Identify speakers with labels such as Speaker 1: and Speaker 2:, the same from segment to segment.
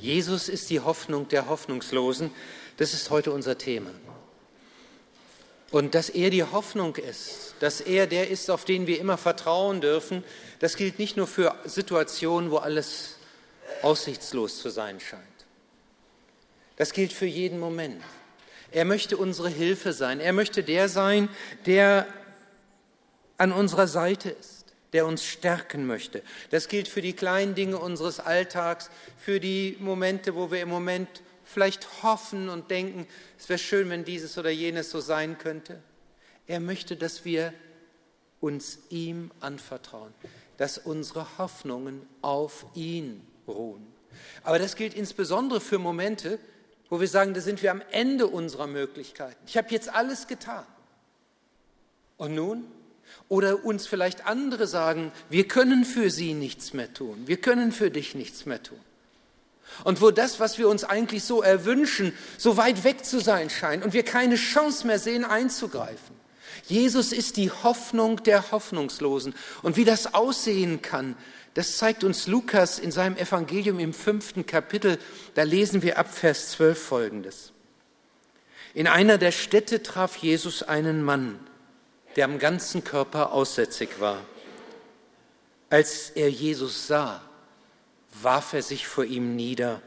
Speaker 1: Jesus ist die Hoffnung der Hoffnungslosen. Das ist heute unser Thema. Und dass er die Hoffnung ist, dass er der ist, auf den wir immer vertrauen dürfen, das gilt nicht nur für Situationen, wo alles aussichtslos zu sein scheint. Das gilt für jeden Moment. Er möchte unsere Hilfe sein. Er möchte der sein, der an unserer Seite ist, der uns stärken möchte. Das gilt für die kleinen Dinge unseres Alltags, für die Momente, wo wir im Moment vielleicht hoffen und denken, es wäre schön, wenn dieses oder jenes so sein könnte. Er möchte, dass wir uns ihm anvertrauen, dass unsere Hoffnungen auf ihn ruhen. Aber das gilt insbesondere für Momente, wo wir sagen, da sind wir am Ende unserer Möglichkeiten. Ich habe jetzt alles getan. Und nun? Oder uns vielleicht andere sagen, wir können für sie nichts mehr tun, wir können für dich nichts mehr tun. Und wo das, was wir uns eigentlich so erwünschen, so weit weg zu sein scheint und wir keine Chance mehr sehen, einzugreifen. Jesus ist die Hoffnung der Hoffnungslosen. Und wie das aussehen kann, das zeigt uns Lukas in seinem Evangelium im fünften Kapitel. Da lesen wir ab Vers 12 folgendes. In einer der Städte traf Jesus einen Mann, der am ganzen Körper aussätzig war. Als er Jesus sah, warf er sich vor ihm nieder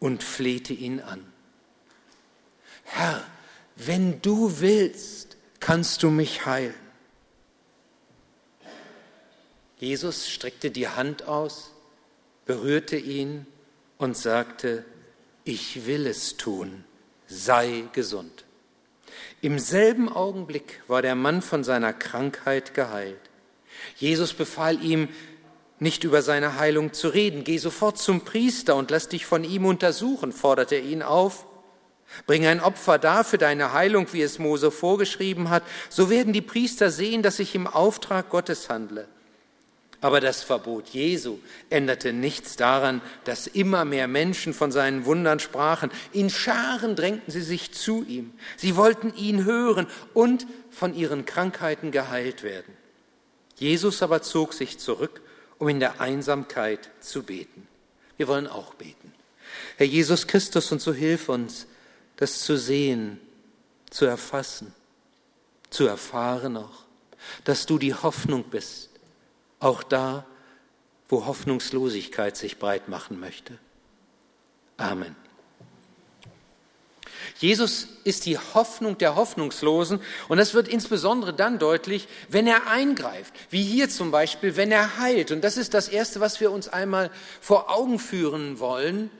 Speaker 1: und flehte ihn an. Herr, wenn du willst, kannst du mich heilen. Jesus streckte die Hand aus, berührte ihn und sagte, ich will es tun, sei gesund. Im selben Augenblick war der Mann von seiner Krankheit geheilt. Jesus befahl ihm, nicht über seine Heilung zu reden. Geh sofort zum Priester und lass dich von ihm untersuchen, forderte er ihn auf. Bring ein Opfer dar für deine Heilung, wie es Mose vorgeschrieben hat, so werden die Priester sehen, dass ich im Auftrag Gottes handle. Aber das Verbot Jesu änderte nichts daran, dass immer mehr Menschen von seinen Wundern sprachen. In Scharen drängten sie sich zu ihm. Sie wollten ihn hören und von ihren Krankheiten geheilt werden. Jesus aber zog sich zurück, um in der Einsamkeit zu beten. Wir wollen auch beten. Herr Jesus Christus, und so hilf uns, das zu sehen, zu erfassen, zu erfahren auch, dass du die Hoffnung bist auch da, wo Hoffnungslosigkeit sich breit machen möchte. Amen. Jesus ist die Hoffnung der Hoffnungslosen und das wird insbesondere dann deutlich, wenn er eingreift, wie hier zum Beispiel, wenn er heilt. Und das ist das Erste, was wir uns einmal vor Augen führen wollen.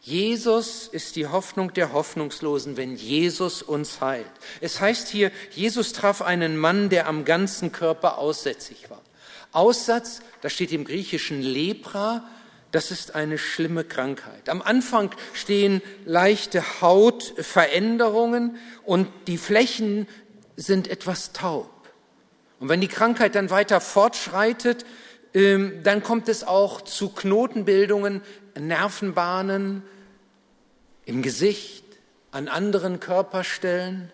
Speaker 1: Jesus ist die Hoffnung der Hoffnungslosen, wenn Jesus uns heilt. Es heißt hier, Jesus traf einen Mann, der am ganzen Körper aussätzig war. Aussatz, da steht im Griechischen Lepra, das ist eine schlimme Krankheit. Am Anfang stehen leichte Hautveränderungen und die Flächen sind etwas taub. Und wenn die Krankheit dann weiter fortschreitet, ähm, dann kommt es auch zu Knotenbildungen, Nervenbahnen im Gesicht, an anderen Körperstellen.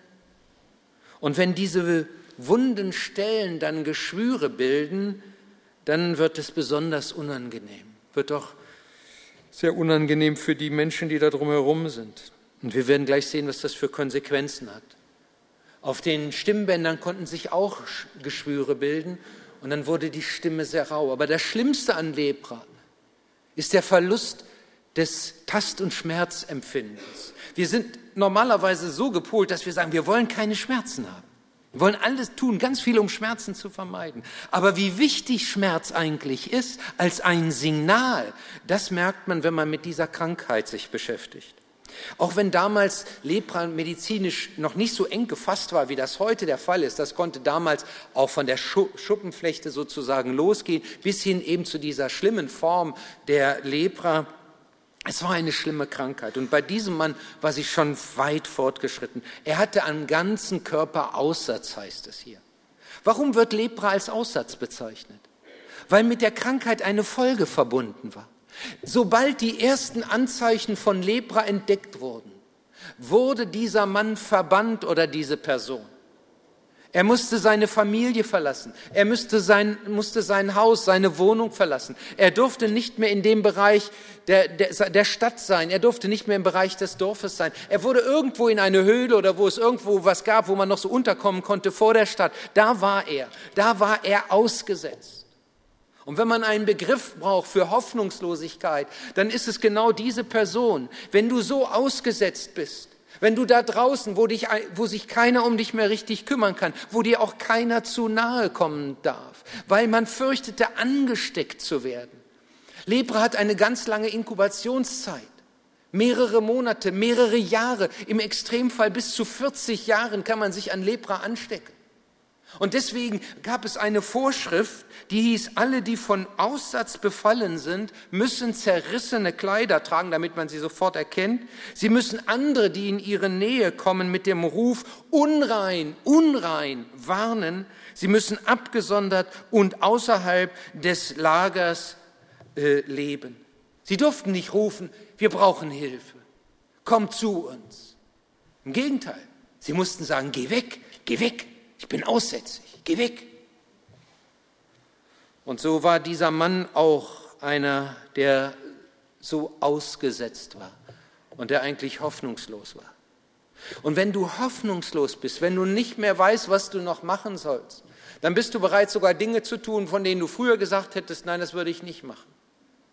Speaker 1: Und wenn diese wunden Stellen dann Geschwüre bilden, dann wird es besonders unangenehm, wird doch sehr unangenehm für die Menschen, die da drumherum sind. Und wir werden gleich sehen, was das für Konsequenzen hat. Auf den Stimmbändern konnten sich auch Geschwüre bilden und dann wurde die Stimme sehr rau. Aber das Schlimmste an Lepra ist der Verlust des Tast- und Schmerzempfindens. Wir sind normalerweise so gepolt, dass wir sagen, wir wollen keine Schmerzen haben. Wir wollen alles tun, ganz viel, um Schmerzen zu vermeiden. Aber wie wichtig Schmerz eigentlich ist als ein Signal, das merkt man, wenn man mit dieser Krankheit sich beschäftigt. Auch wenn damals Lepra medizinisch noch nicht so eng gefasst war, wie das heute der Fall ist, das konnte damals auch von der Schuppenflechte sozusagen losgehen, bis hin eben zu dieser schlimmen Form der Lepra, es war eine schlimme Krankheit und bei diesem Mann war sie schon weit fortgeschritten. Er hatte am ganzen Körper Aussatz, heißt es hier. Warum wird Lepra als Aussatz bezeichnet? Weil mit der Krankheit eine Folge verbunden war. Sobald die ersten Anzeichen von Lepra entdeckt wurden, wurde dieser Mann verbannt oder diese Person. Er musste seine Familie verlassen. Er musste sein, musste sein Haus, seine Wohnung verlassen. Er durfte nicht mehr in dem Bereich der, der, der Stadt sein. Er durfte nicht mehr im Bereich des Dorfes sein. Er wurde irgendwo in eine Höhle oder wo es irgendwo was gab, wo man noch so unterkommen konnte vor der Stadt. Da war er. Da war er ausgesetzt. Und wenn man einen Begriff braucht für Hoffnungslosigkeit, dann ist es genau diese Person. Wenn du so ausgesetzt bist, wenn du da draußen, wo, dich, wo sich keiner um dich mehr richtig kümmern kann, wo dir auch keiner zu nahe kommen darf, weil man fürchtete, angesteckt zu werden. Lepra hat eine ganz lange Inkubationszeit. Mehrere Monate, mehrere Jahre, im Extremfall bis zu 40 Jahren kann man sich an Lepra anstecken. Und deswegen gab es eine Vorschrift, die hieß, alle, die von Aussatz befallen sind, müssen zerrissene Kleider tragen, damit man sie sofort erkennt. Sie müssen andere, die in ihre Nähe kommen, mit dem Ruf unrein, unrein warnen. Sie müssen abgesondert und außerhalb des Lagers äh, leben. Sie durften nicht rufen, wir brauchen Hilfe, komm zu uns. Im Gegenteil, sie mussten sagen, geh weg, geh weg, ich bin aussätzig, geh weg. Und so war dieser Mann auch einer, der so ausgesetzt war und der eigentlich hoffnungslos war. Und wenn du hoffnungslos bist, wenn du nicht mehr weißt, was du noch machen sollst, dann bist du bereit, sogar Dinge zu tun, von denen du früher gesagt hättest, nein, das würde ich nicht machen.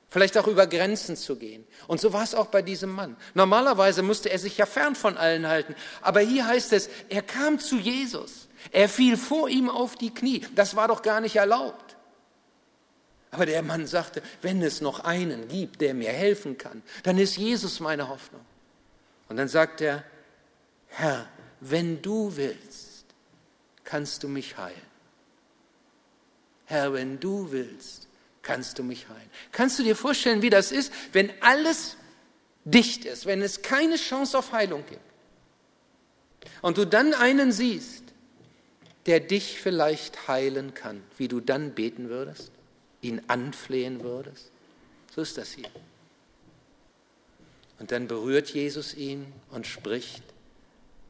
Speaker 1: Vielleicht auch über Grenzen zu gehen. Und so war es auch bei diesem Mann. Normalerweise musste er sich ja fern von allen halten. Aber hier heißt es, er kam zu Jesus. Er fiel vor ihm auf die Knie. Das war doch gar nicht erlaubt. Aber der Mann sagte, wenn es noch einen gibt, der mir helfen kann, dann ist Jesus meine Hoffnung. Und dann sagt er, Herr, wenn du willst, kannst du mich heilen. Herr, wenn du willst, kannst du mich heilen. Kannst du dir vorstellen, wie das ist, wenn alles dicht ist, wenn es keine Chance auf Heilung gibt und du dann einen siehst, der dich vielleicht heilen kann, wie du dann beten würdest? ihn anflehen würdest? So ist das hier. Und dann berührt Jesus ihn und spricht,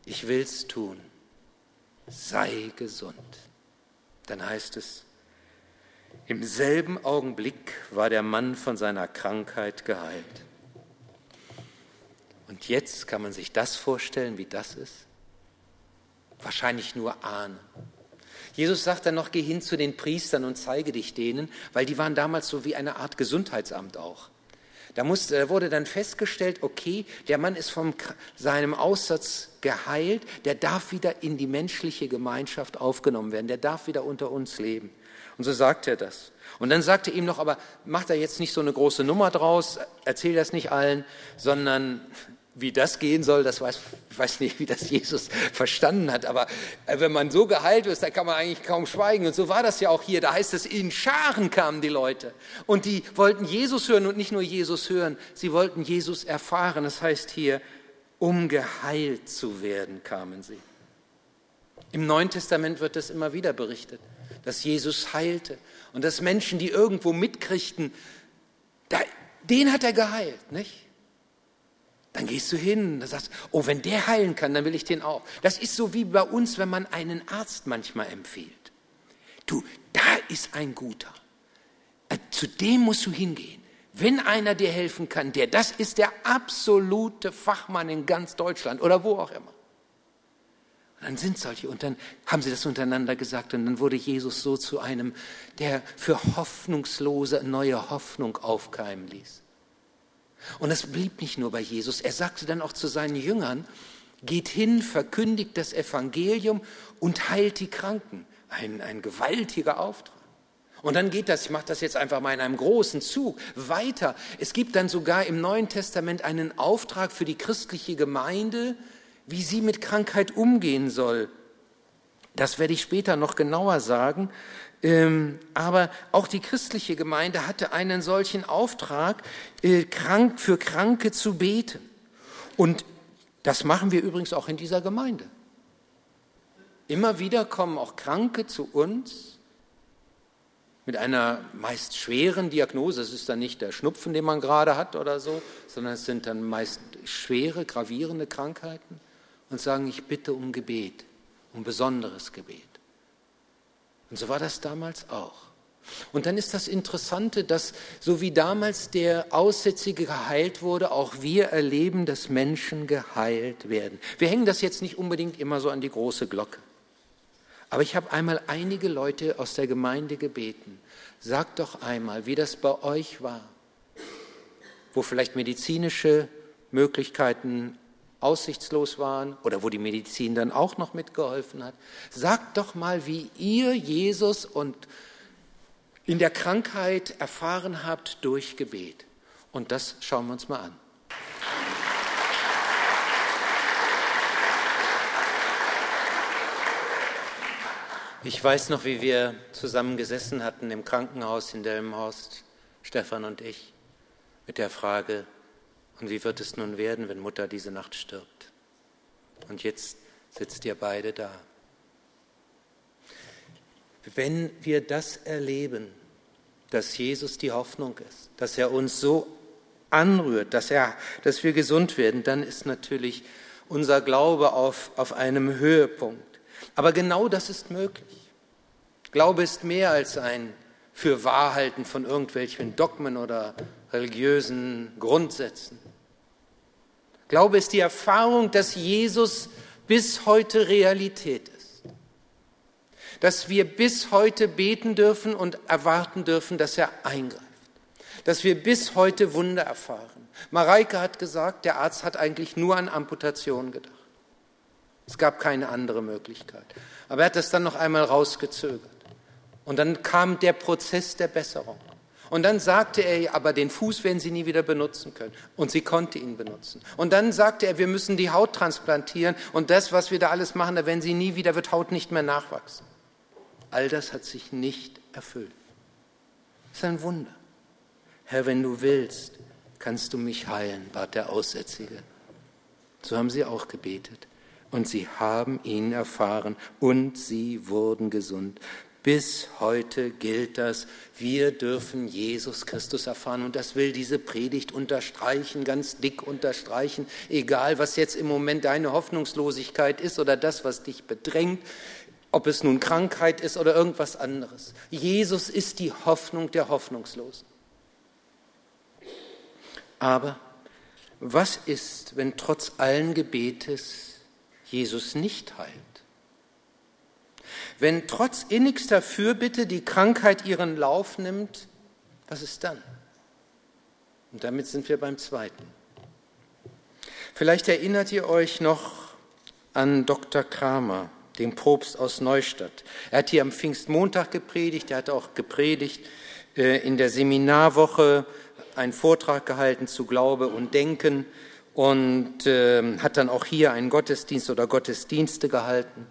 Speaker 1: ich will's tun, sei gesund. Dann heißt es, im selben Augenblick war der Mann von seiner Krankheit geheilt. Und jetzt kann man sich das vorstellen, wie das ist? Wahrscheinlich nur ahnen. Jesus sagt dann noch, geh hin zu den Priestern und zeige dich denen, weil die waren damals so wie eine Art Gesundheitsamt auch. Da, musste, da wurde dann festgestellt, okay, der Mann ist von seinem Aussatz geheilt, der darf wieder in die menschliche Gemeinschaft aufgenommen werden, der darf wieder unter uns leben. Und so sagt er das. Und dann sagt er ihm noch, aber mach da jetzt nicht so eine große Nummer draus, erzähl das nicht allen, sondern wie das gehen soll, das weiß, ich weiß nicht, wie das Jesus verstanden hat, aber äh, wenn man so geheilt ist, dann kann man eigentlich kaum schweigen. Und so war das ja auch hier. Da heißt es, in Scharen kamen die Leute. Und die wollten Jesus hören und nicht nur Jesus hören, sie wollten Jesus erfahren. Das heißt hier, um geheilt zu werden, kamen sie. Im Neuen Testament wird das immer wieder berichtet, dass Jesus heilte und dass Menschen, die irgendwo mitkriegten, den hat er geheilt, nicht? Dann gehst du hin, dann sagst, oh, wenn der heilen kann, dann will ich den auch. Das ist so wie bei uns, wenn man einen Arzt manchmal empfiehlt. Du, da ist ein guter. Äh, zu dem musst du hingehen. Wenn einer dir helfen kann, der, das ist der absolute Fachmann in ganz Deutschland oder wo auch immer. Und dann sind solche, und dann haben sie das untereinander gesagt, und dann wurde Jesus so zu einem, der für Hoffnungslose neue Hoffnung aufkeimen ließ. Und es blieb nicht nur bei Jesus. Er sagte dann auch zu seinen Jüngern, geht hin, verkündigt das Evangelium und heilt die Kranken. Ein, ein gewaltiger Auftrag. Und dann geht das, ich mache das jetzt einfach mal in einem großen Zug, weiter. Es gibt dann sogar im Neuen Testament einen Auftrag für die christliche Gemeinde, wie sie mit Krankheit umgehen soll. Das werde ich später noch genauer sagen. Ähm, aber auch die christliche Gemeinde hatte einen solchen Auftrag, äh, krank, für Kranke zu beten. Und das machen wir übrigens auch in dieser Gemeinde. Immer wieder kommen auch Kranke zu uns mit einer meist schweren Diagnose. Es ist dann nicht der Schnupfen, den man gerade hat oder so, sondern es sind dann meist schwere, gravierende Krankheiten und sagen, ich bitte um Gebet, um besonderes Gebet. Und so war das damals auch. Und dann ist das Interessante, dass so wie damals der Aussätzige geheilt wurde, auch wir erleben, dass Menschen geheilt werden. Wir hängen das jetzt nicht unbedingt immer so an die große Glocke. Aber ich habe einmal einige Leute aus der Gemeinde gebeten. Sagt doch einmal, wie das bei euch war, wo vielleicht medizinische Möglichkeiten aussichtslos waren oder wo die Medizin dann auch noch mitgeholfen hat. Sagt doch mal, wie ihr Jesus und in der Krankheit erfahren habt durch Gebet. Und das schauen wir uns mal an. Ich weiß noch, wie wir zusammen gesessen hatten im Krankenhaus in Delmenhorst, Stefan und ich, mit der Frage, und wie wird es nun werden, wenn Mutter diese Nacht stirbt? Und jetzt sitzt ihr beide da. Wenn wir das erleben, dass Jesus die Hoffnung ist, dass er uns so anrührt, dass, er, dass wir gesund werden, dann ist natürlich unser Glaube auf, auf einem Höhepunkt. Aber genau das ist möglich. Glaube ist mehr als ein Fürwahrhalten von irgendwelchen Dogmen oder religiösen Grundsätzen. Glaube ist die Erfahrung, dass Jesus bis heute Realität ist. Dass wir bis heute beten dürfen und erwarten dürfen, dass er eingreift. Dass wir bis heute Wunder erfahren. Mareike hat gesagt, der Arzt hat eigentlich nur an Amputation gedacht. Es gab keine andere Möglichkeit. Aber er hat das dann noch einmal rausgezögert. Und dann kam der Prozess der Besserung. Und dann sagte er, aber den Fuß werden Sie nie wieder benutzen können. Und sie konnte ihn benutzen. Und dann sagte er, wir müssen die Haut transplantieren und das, was wir da alles machen, da werden Sie nie wieder, wird Haut nicht mehr nachwachsen. All das hat sich nicht erfüllt. Das ist ein Wunder. Herr, wenn du willst, kannst du mich heilen, bat der Aussätzige. So haben sie auch gebetet. Und sie haben ihn erfahren und sie wurden gesund. Bis heute gilt das, wir dürfen Jesus Christus erfahren und das will diese Predigt unterstreichen, ganz dick unterstreichen, egal was jetzt im Moment deine Hoffnungslosigkeit ist oder das, was dich bedrängt, ob es nun Krankheit ist oder irgendwas anderes. Jesus ist die Hoffnung der Hoffnungslosen. Aber was ist, wenn trotz allen Gebetes Jesus nicht heilt? Wenn trotz innigster Fürbitte die Krankheit ihren Lauf nimmt, was ist dann? Und damit sind wir beim zweiten. Vielleicht erinnert ihr euch noch an Dr. Kramer, den Propst aus Neustadt. Er hat hier am Pfingstmontag gepredigt, er hat auch gepredigt äh, in der Seminarwoche, einen Vortrag gehalten zu Glaube und Denken und äh, hat dann auch hier einen Gottesdienst oder Gottesdienste gehalten.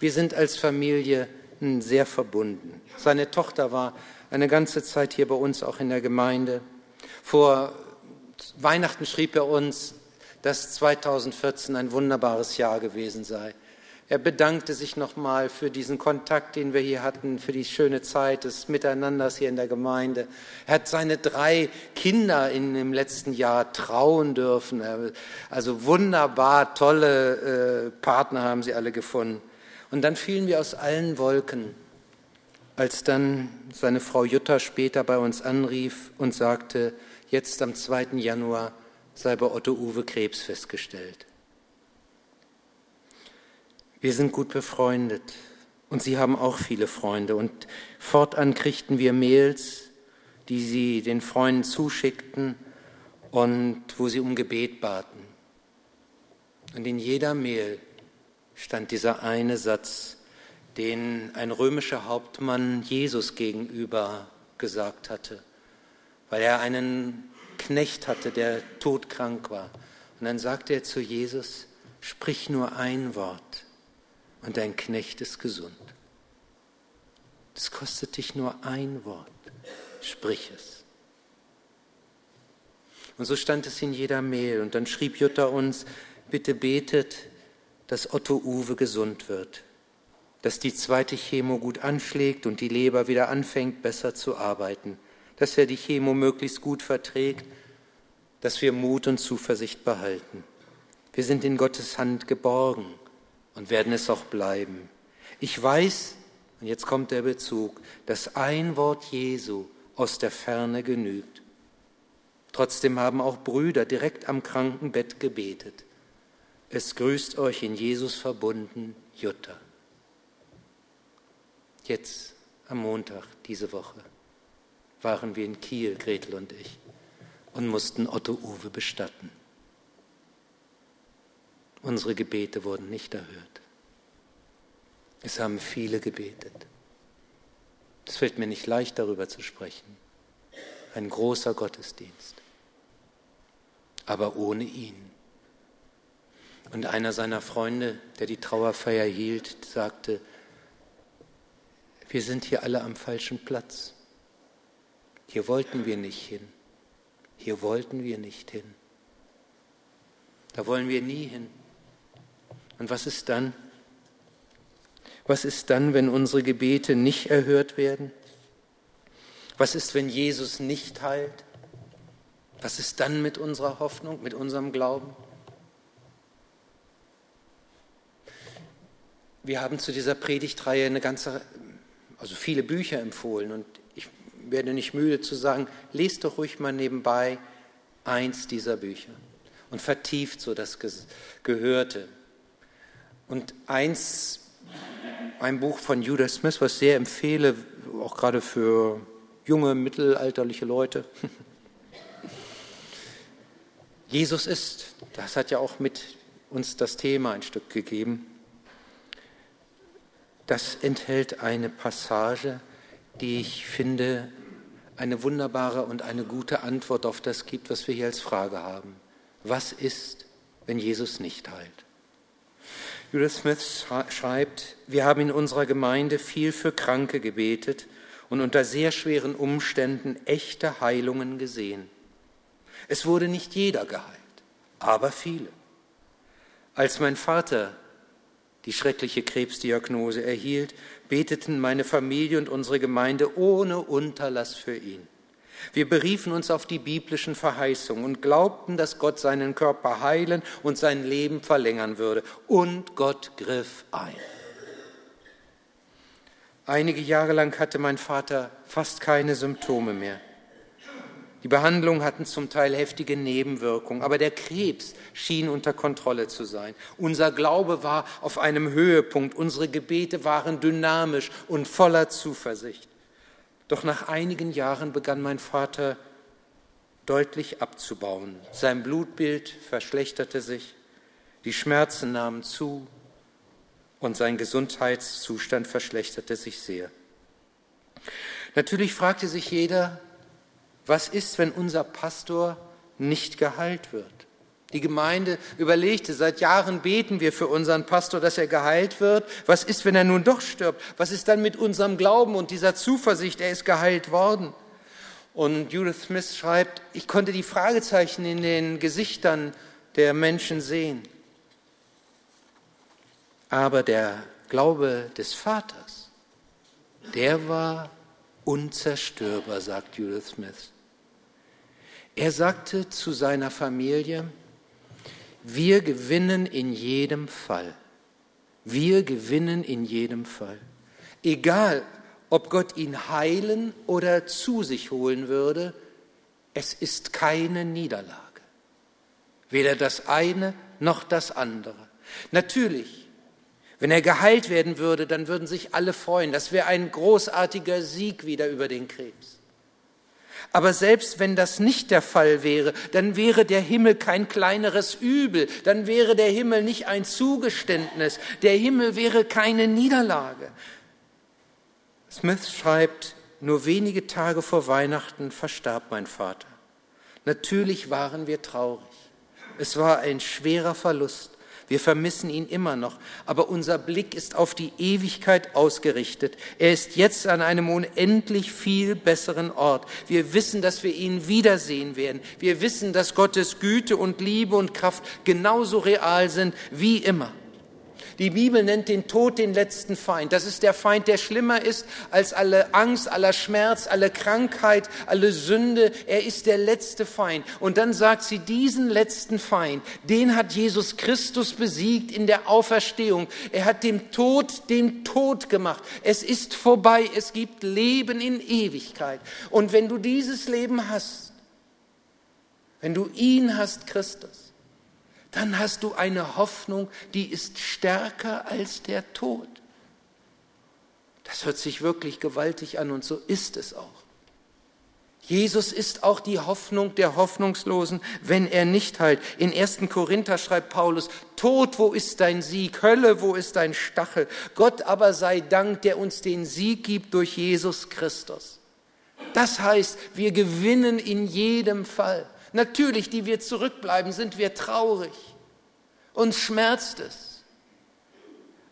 Speaker 1: Wir sind als Familie sehr verbunden. Seine Tochter war eine ganze Zeit hier bei uns auch in der Gemeinde. Vor Weihnachten schrieb er uns, dass 2014 ein wunderbares Jahr gewesen sei. Er bedankte sich nochmal für diesen Kontakt, den wir hier hatten, für die schöne Zeit des Miteinanders hier in der Gemeinde. Er hat seine drei Kinder in dem letzten Jahr trauen dürfen. Also wunderbar tolle äh, Partner haben sie alle gefunden. Und dann fielen wir aus allen Wolken, als dann seine Frau Jutta später bei uns anrief und sagte, jetzt am 2. Januar sei bei Otto Uwe Krebs festgestellt. Wir sind gut befreundet und Sie haben auch viele Freunde und fortan kriegten wir Mails, die Sie den Freunden zuschickten und wo Sie um Gebet baten. Und in jeder Mail stand dieser eine Satz, den ein römischer Hauptmann Jesus gegenüber gesagt hatte, weil er einen Knecht hatte, der todkrank war. Und dann sagte er zu Jesus, sprich nur ein Wort und dein Knecht ist gesund. Es kostet dich nur ein Wort, sprich es. Und so stand es in jeder Mail. Und dann schrieb Jutta uns, bitte betet, dass Otto Uwe gesund wird, dass die zweite Chemo gut anschlägt und die Leber wieder anfängt, besser zu arbeiten, dass er die Chemo möglichst gut verträgt, dass wir Mut und Zuversicht behalten. Wir sind in Gottes Hand geborgen und werden es auch bleiben. Ich weiß, Und jetzt kommt der Bezug, dass ein Wort Jesu aus der Ferne genügt. Trotzdem haben auch Brüder direkt am Krankenbett gebetet. Es grüßt euch in Jesus verbunden, Jutta. Jetzt am Montag diese Woche waren wir in Kiel, Gretel und ich, und mussten Otto Uwe bestatten. Unsere Gebete wurden nicht erhört. Es haben viele gebetet. Es fällt mir nicht leicht, darüber zu sprechen. Ein großer Gottesdienst. Aber ohne ihn. Und einer seiner Freunde, der die Trauerfeier hielt, sagte, wir sind hier alle am falschen Platz. Hier wollten wir nicht hin. Hier wollten wir nicht hin. Da wollen wir nie hin. Und was ist dann? Was ist dann, wenn unsere Gebete nicht erhört werden? Was ist, wenn Jesus nicht heilt? Was ist dann mit unserer Hoffnung, mit unserem Glauben? Wir haben zu dieser Predigtreihe eine ganze, also viele Bücher empfohlen und ich werde nicht müde zu sagen, lest doch ruhig mal nebenbei eins dieser Bücher und vertieft so das Gehörte. Und eins ein Buch von Judah Smith, was ich sehr empfehle, auch gerade für junge, mittelalterliche Leute. Jesus ist, das hat ja auch mit uns das Thema ein Stück gegeben. Das enthält eine Passage, die ich finde eine wunderbare und eine gute Antwort auf das gibt, was wir hier als Frage haben. Was ist, wenn Jesus nicht heilt? Judith Smith schreibt, wir haben in unserer Gemeinde viel für Kranke gebetet und unter sehr schweren Umständen echte Heilungen gesehen. Es wurde nicht jeder geheilt, aber viele. Als mein Vater die schreckliche Krebsdiagnose erhielt, beteten meine Familie und unsere Gemeinde ohne Unterlass für ihn. Wir beriefen uns auf die biblischen Verheißungen und glaubten, dass Gott seinen Körper heilen und sein Leben verlängern würde. Und Gott griff ein. Einige Jahre lang hatte mein Vater fast keine Symptome mehr. Die Behandlungen hatten zum Teil heftige Nebenwirkungen, aber der Krebs schien unter Kontrolle zu sein. Unser Glaube war auf einem Höhepunkt, unsere Gebete waren dynamisch und voller Zuversicht. Doch nach einigen Jahren begann mein Vater deutlich abzubauen. Sein Blutbild verschlechterte sich, die Schmerzen nahmen zu und sein Gesundheitszustand verschlechterte sich sehr. Natürlich fragte sich jeder, was ist, wenn unser Pastor nicht geheilt wird? Die Gemeinde überlegte, seit Jahren beten wir für unseren Pastor, dass er geheilt wird. Was ist, wenn er nun doch stirbt? Was ist dann mit unserem Glauben und dieser Zuversicht, er ist geheilt worden? Und Judith Smith schreibt, ich konnte die Fragezeichen in den Gesichtern der Menschen sehen. Aber der Glaube des Vaters, der war unzerstörbar, sagt Judith Smith. Er sagte zu seiner Familie, wir gewinnen in jedem Fall. Wir gewinnen in jedem Fall. Egal, ob Gott ihn heilen oder zu sich holen würde, es ist keine Niederlage. Weder das eine noch das andere. Natürlich, wenn er geheilt werden würde, dann würden sich alle freuen. Das wäre ein großartiger Sieg wieder über den Krebs. Aber selbst wenn das nicht der Fall wäre, dann wäre der Himmel kein kleineres Übel, dann wäre der Himmel nicht ein Zugeständnis, der Himmel wäre keine Niederlage. Smith schreibt, nur wenige Tage vor Weihnachten verstarb mein Vater. Natürlich waren wir traurig. Es war ein schwerer Verlust. Wir vermissen ihn immer noch, aber unser Blick ist auf die Ewigkeit ausgerichtet. Er ist jetzt an einem unendlich viel besseren Ort. Wir wissen, dass wir ihn wiedersehen werden. Wir wissen, dass Gottes Güte und Liebe und Kraft genauso real sind wie immer. Die Bibel nennt den Tod den letzten Feind. Das ist der Feind, der schlimmer ist als alle Angst, aller Schmerz, alle Krankheit, alle Sünde. Er ist der letzte Feind. Und dann sagt sie, diesen letzten Feind, den hat Jesus Christus besiegt in der Auferstehung. Er hat dem Tod den Tod gemacht. Es ist vorbei. Es gibt Leben in Ewigkeit. Und wenn du dieses Leben hast, wenn du ihn hast, Christus, dann hast du eine Hoffnung, die ist stärker als der Tod. Das hört sich wirklich gewaltig an und so ist es auch. Jesus ist auch die Hoffnung der Hoffnungslosen, wenn er nicht heilt. In 1. Korinther schreibt Paulus, Tod, wo ist dein Sieg? Hölle, wo ist dein Stachel? Gott aber sei Dank, der uns den Sieg gibt durch Jesus Christus. Das heißt, wir gewinnen in jedem Fall. Natürlich, die wir zurückbleiben, sind wir traurig. Uns schmerzt es.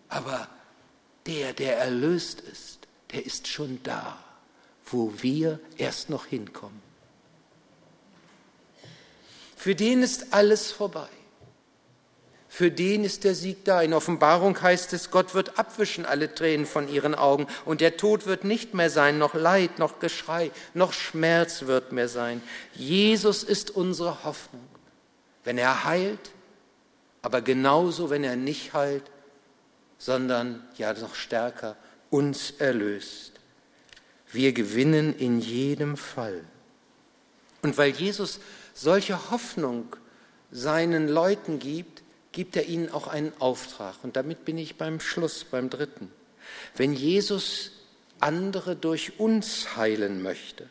Speaker 1: Aber der, der erlöst ist, der ist schon da, wo wir erst noch hinkommen. Für den ist alles vorbei. Für den ist der Sieg da. In Offenbarung heißt es, Gott wird abwischen alle Tränen von ihren Augen und der Tod wird nicht mehr sein, noch Leid, noch Geschrei, noch Schmerz wird mehr sein. Jesus ist unsere Hoffnung. Wenn er heilt, aber genauso, wenn er nicht heilt, sondern ja noch stärker uns erlöst. Wir gewinnen in jedem Fall. Und weil Jesus solche Hoffnung seinen Leuten gibt, gibt er ihnen auch einen Auftrag. Und damit bin ich beim Schluss, beim dritten. Wenn Jesus andere durch uns heilen möchte.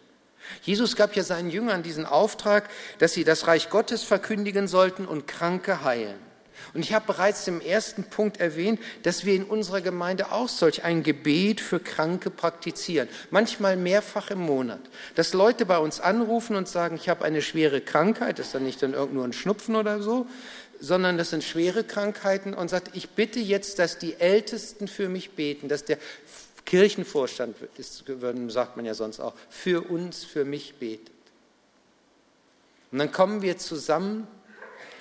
Speaker 1: Jesus gab ja seinen Jüngern diesen Auftrag, dass sie das Reich Gottes verkündigen sollten und Kranke heilen. Und ich habe bereits im ersten Punkt erwähnt, dass wir in unserer Gemeinde auch solch ein Gebet für Kranke praktizieren, manchmal mehrfach im Monat. Dass Leute bei uns anrufen und sagen, ich habe eine schwere Krankheit, ist dann nicht dann irgend nur ein Schnupfen oder so, sondern das sind schwere Krankheiten und sagt, ich bitte jetzt, dass die Ältesten für mich beten, dass der Kirchenvorstand, ist, sagt man ja sonst auch, für uns, für mich betet. Und dann kommen wir zusammen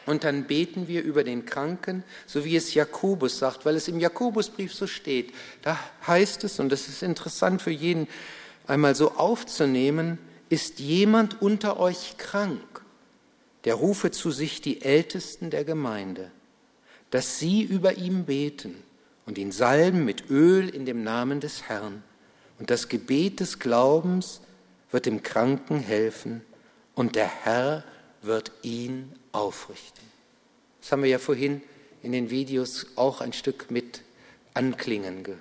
Speaker 1: und dann beten wir über den Kranken, so wie es Jakobus sagt, weil es im Jakobusbrief so steht. Da heißt es, und das ist interessant für jeden einmal so aufzunehmen, ist jemand unter euch krank? Der rufe zu sich die Ältesten der Gemeinde, dass sie über ihm beten und ihn salben mit Öl in dem Namen des Herrn. Und das Gebet des Glaubens wird dem Kranken helfen und der Herr wird ihn aufrichten. Das haben wir ja vorhin in den Videos auch ein Stück mit anklingen gehört.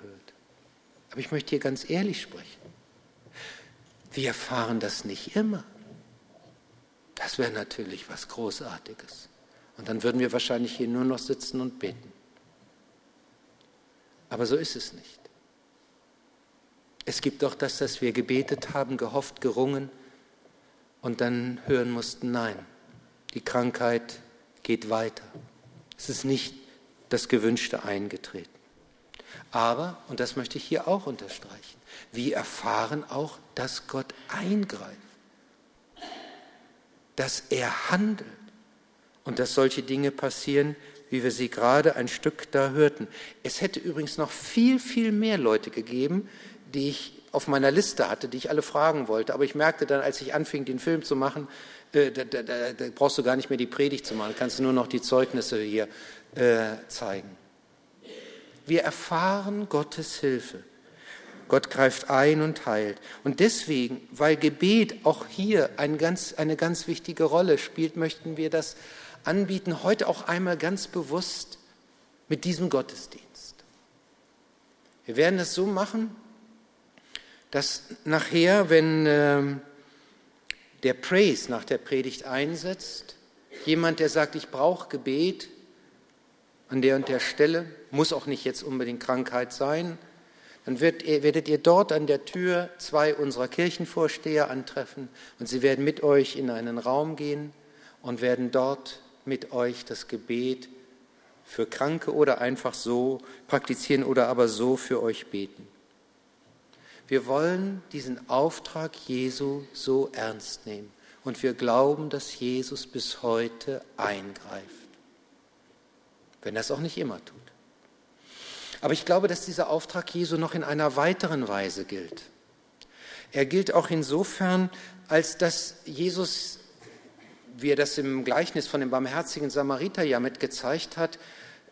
Speaker 1: Aber ich möchte hier ganz ehrlich sprechen. Wir erfahren das nicht immer. Das wäre natürlich was Großartiges. Und dann würden wir wahrscheinlich hier nur noch sitzen und beten. Aber so ist es nicht. Es gibt doch das, dass wir gebetet haben, gehofft, gerungen und dann hören mussten, nein, die Krankheit geht weiter. Es ist nicht das Gewünschte eingetreten. Aber, und das möchte ich hier auch unterstreichen, wir erfahren auch, dass Gott eingreift dass er handelt und dass solche Dinge passieren, wie wir sie gerade ein Stück da hörten. Es hätte übrigens noch viel, viel mehr Leute gegeben, die ich auf meiner Liste hatte, die ich alle fragen wollte. Aber ich merkte dann, als ich anfing, den Film zu machen, äh, da, da, da, brauchst du gar nicht mehr die Predigt zu machen, kannst du nur noch die Zeugnisse hier äh, zeigen. Wir erfahren Gottes Hilfe. Gott greift ein und heilt. Und deswegen, weil Gebet auch hier eine ganz, eine ganz wichtige Rolle spielt, möchten wir das anbieten, heute auch einmal ganz bewusst mit diesem Gottesdienst. Wir werden es so machen, dass nachher, wenn äh, der Praise nach der Predigt einsetzt, jemand, der sagt, ich brauche Gebet an der und der Stelle, muss auch nicht jetzt unbedingt Krankheit sein, dann werdet ihr dort an der Tür zwei unserer Kirchenvorsteher antreffen und sie werden mit euch in einen Raum gehen und werden dort mit euch das Gebet für Kranke oder einfach so praktizieren oder aber so für euch beten. Wir wollen diesen Auftrag Jesu so ernst nehmen und wir glauben, dass Jesus bis heute eingreift, wenn er es auch nicht immer tut. Aber ich glaube, dass dieser Auftrag Jesu noch in einer weiteren Weise gilt. Er gilt auch insofern, als dass Jesus, wie er das im Gleichnis von dem barmherzigen Samariter ja mit gezeigt hat,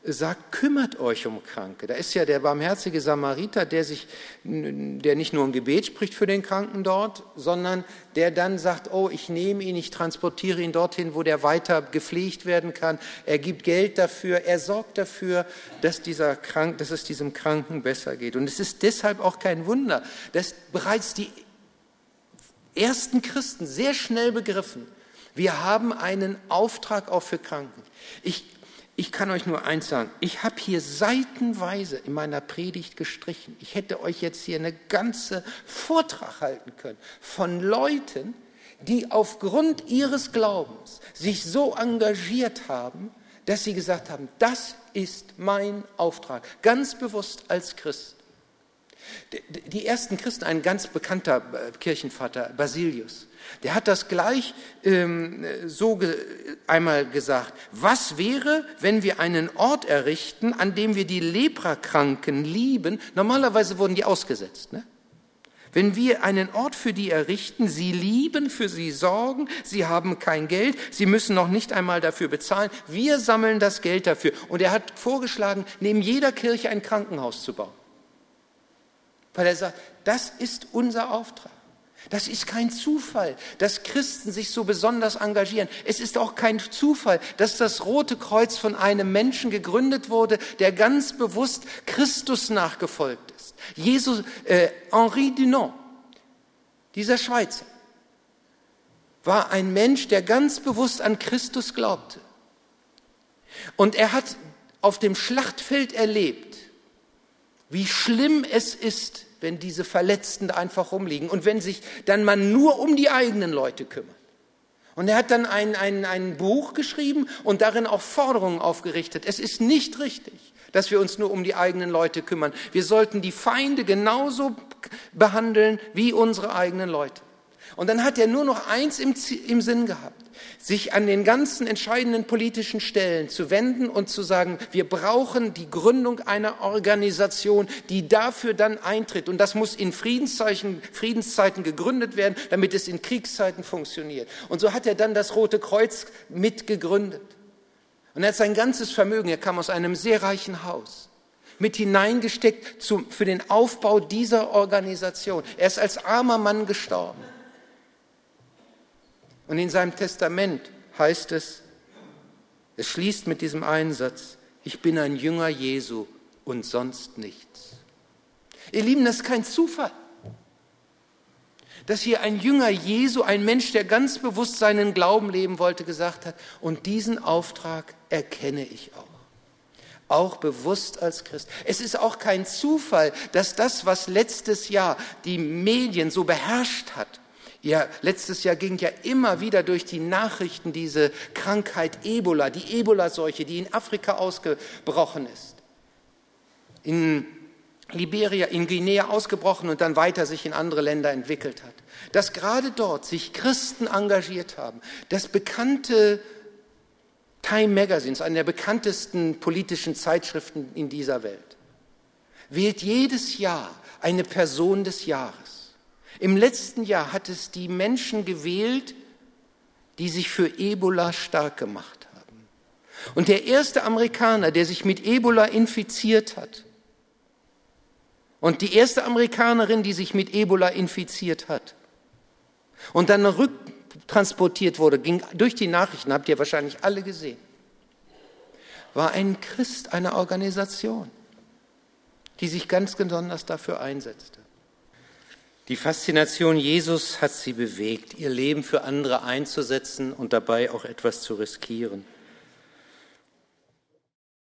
Speaker 1: sagt, kümmert euch um Kranke. Da ist ja der barmherzige Samariter, der sich, der nicht nur ein Gebet spricht für den Kranken dort, sondern der dann sagt, oh, ich nehme ihn, ich transportiere ihn dorthin, wo der weiter gepflegt werden kann. Er gibt Geld dafür, er sorgt dafür, dass, dieser Krank, dass es diesem Kranken besser geht. Und es ist deshalb auch kein Wunder, dass bereits die ersten Christen sehr schnell begriffen, wir haben einen Auftrag auch für Kranken. Ich ich kann euch nur eins sagen, ich habe hier seitenweise in meiner Predigt gestrichen. Ich hätte euch jetzt hier eine ganze Vortrag halten können von Leuten, die aufgrund ihres Glaubens sich so engagiert haben, dass sie gesagt haben, das ist mein Auftrag, ganz bewusst als Christ. Die ersten Christen, ein ganz bekannter äh, Kirchenvater, Basilius, der hat das gleich ähm, so ge einmal gesagt. Was wäre, wenn wir einen Ort errichten, an dem wir die Leprakranken lieben? Normalerweise wurden die ausgesetzt. Ne? Wenn wir einen Ort für die errichten, sie lieben, für sie sorgen, sie haben kein Geld, sie müssen noch nicht einmal dafür bezahlen, wir sammeln das Geld dafür. Und er hat vorgeschlagen, neben jeder Kirche ein Krankenhaus zu bauen. Weil er sagt, das ist unser Auftrag. Das ist kein Zufall, dass Christen sich so besonders engagieren. Es ist auch kein Zufall, dass das Rote Kreuz von einem Menschen gegründet wurde, der ganz bewusst Christus nachgefolgt ist. Jesus, äh, Henri Dunant, dieser Schweizer, war ein Mensch, der ganz bewusst an Christus glaubte. Und er hat auf dem Schlachtfeld erlebt, wie schlimm es ist, wenn diese Verletzten einfach rumliegen und wenn sich dann man nur um die eigenen Leute kümmert. Und er hat dann ein, ein, ein Buch geschrieben und darin auch Forderungen aufgerichtet. Es ist nicht richtig, dass wir uns nur um die eigenen Leute kümmern. Wir sollten die Feinde genauso behandeln wie unsere eigenen Leute. Und dann hat er nur noch eins im, im Sinn gehabt sich an den ganzen entscheidenden politischen Stellen zu wenden und zu sagen, wir brauchen die Gründung einer Organisation, die dafür dann eintritt. Und das muss in Friedenszeiten gegründet werden, damit es in Kriegszeiten funktioniert. Und so hat er dann das Rote Kreuz mitgegründet. Und er hat sein ganzes Vermögen, er kam aus einem sehr reichen Haus, mit hineingesteckt zum, für den Aufbau dieser Organisation. Er ist als armer Mann gestorben. Und in seinem Testament heißt es, es schließt mit diesem Einsatz, ich bin ein Jünger Jesu und sonst nichts. Ihr Lieben, das ist kein Zufall, dass hier ein Jünger Jesu, ein Mensch, der ganz bewusst seinen Glauben leben wollte, gesagt hat, und diesen Auftrag erkenne ich auch auch bewusst als Christ. Es ist auch kein Zufall, dass das, was letztes Jahr die Medien so beherrscht hat, ja, letztes Jahr ging ja immer wieder durch die Nachrichten diese Krankheit Ebola, die Ebola-Seuche, die in Afrika ausgebrochen ist. In Liberia, in Guinea ausgebrochen und dann weiter sich in andere Länder entwickelt hat. Dass gerade dort sich Christen engagiert haben. Das bekannte Time Magazine, eine der bekanntesten politischen Zeitschriften in dieser Welt, wählt jedes Jahr eine Person des Jahres. Im letzten Jahr hat es die Menschen gewählt, die sich für Ebola stark gemacht haben. Und der erste Amerikaner, der sich mit Ebola infiziert hat, und die erste Amerikanerin, die sich mit Ebola infiziert hat und dann rücktransportiert wurde, ging durch die Nachrichten, habt ihr wahrscheinlich alle gesehen, war ein Christ einer Organisation, die sich ganz besonders dafür einsetzte. Die Faszination Jesus hat sie bewegt, ihr Leben für andere einzusetzen und dabei auch etwas zu riskieren.